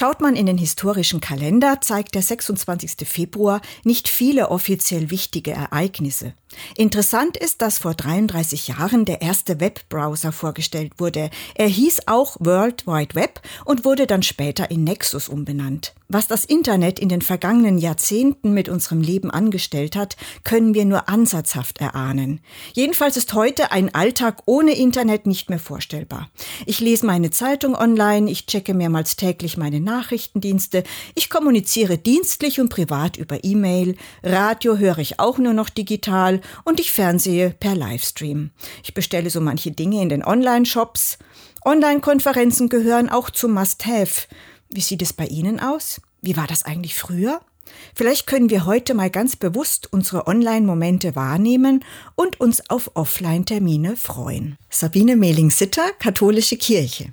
Schaut man in den historischen Kalender, zeigt der 26. Februar nicht viele offiziell wichtige Ereignisse. Interessant ist, dass vor 33 Jahren der erste Webbrowser vorgestellt wurde. Er hieß auch World Wide Web und wurde dann später in Nexus umbenannt. Was das Internet in den vergangenen Jahrzehnten mit unserem Leben angestellt hat, können wir nur ansatzhaft erahnen. Jedenfalls ist heute ein Alltag ohne Internet nicht mehr vorstellbar. Ich lese meine Zeitung online, ich checke mehrmals täglich meine Nachrichtendienste, ich kommuniziere dienstlich und privat über E-Mail, Radio höre ich auch nur noch digital und ich fernsehe per Livestream. Ich bestelle so manche Dinge in den Online-Shops. Online-Konferenzen gehören auch zum Must-Have. Wie sieht es bei Ihnen aus? Wie war das eigentlich früher? Vielleicht können wir heute mal ganz bewusst unsere Online-Momente wahrnehmen und uns auf Offline-Termine freuen. Sabine Mehling-Sitter, Katholische Kirche.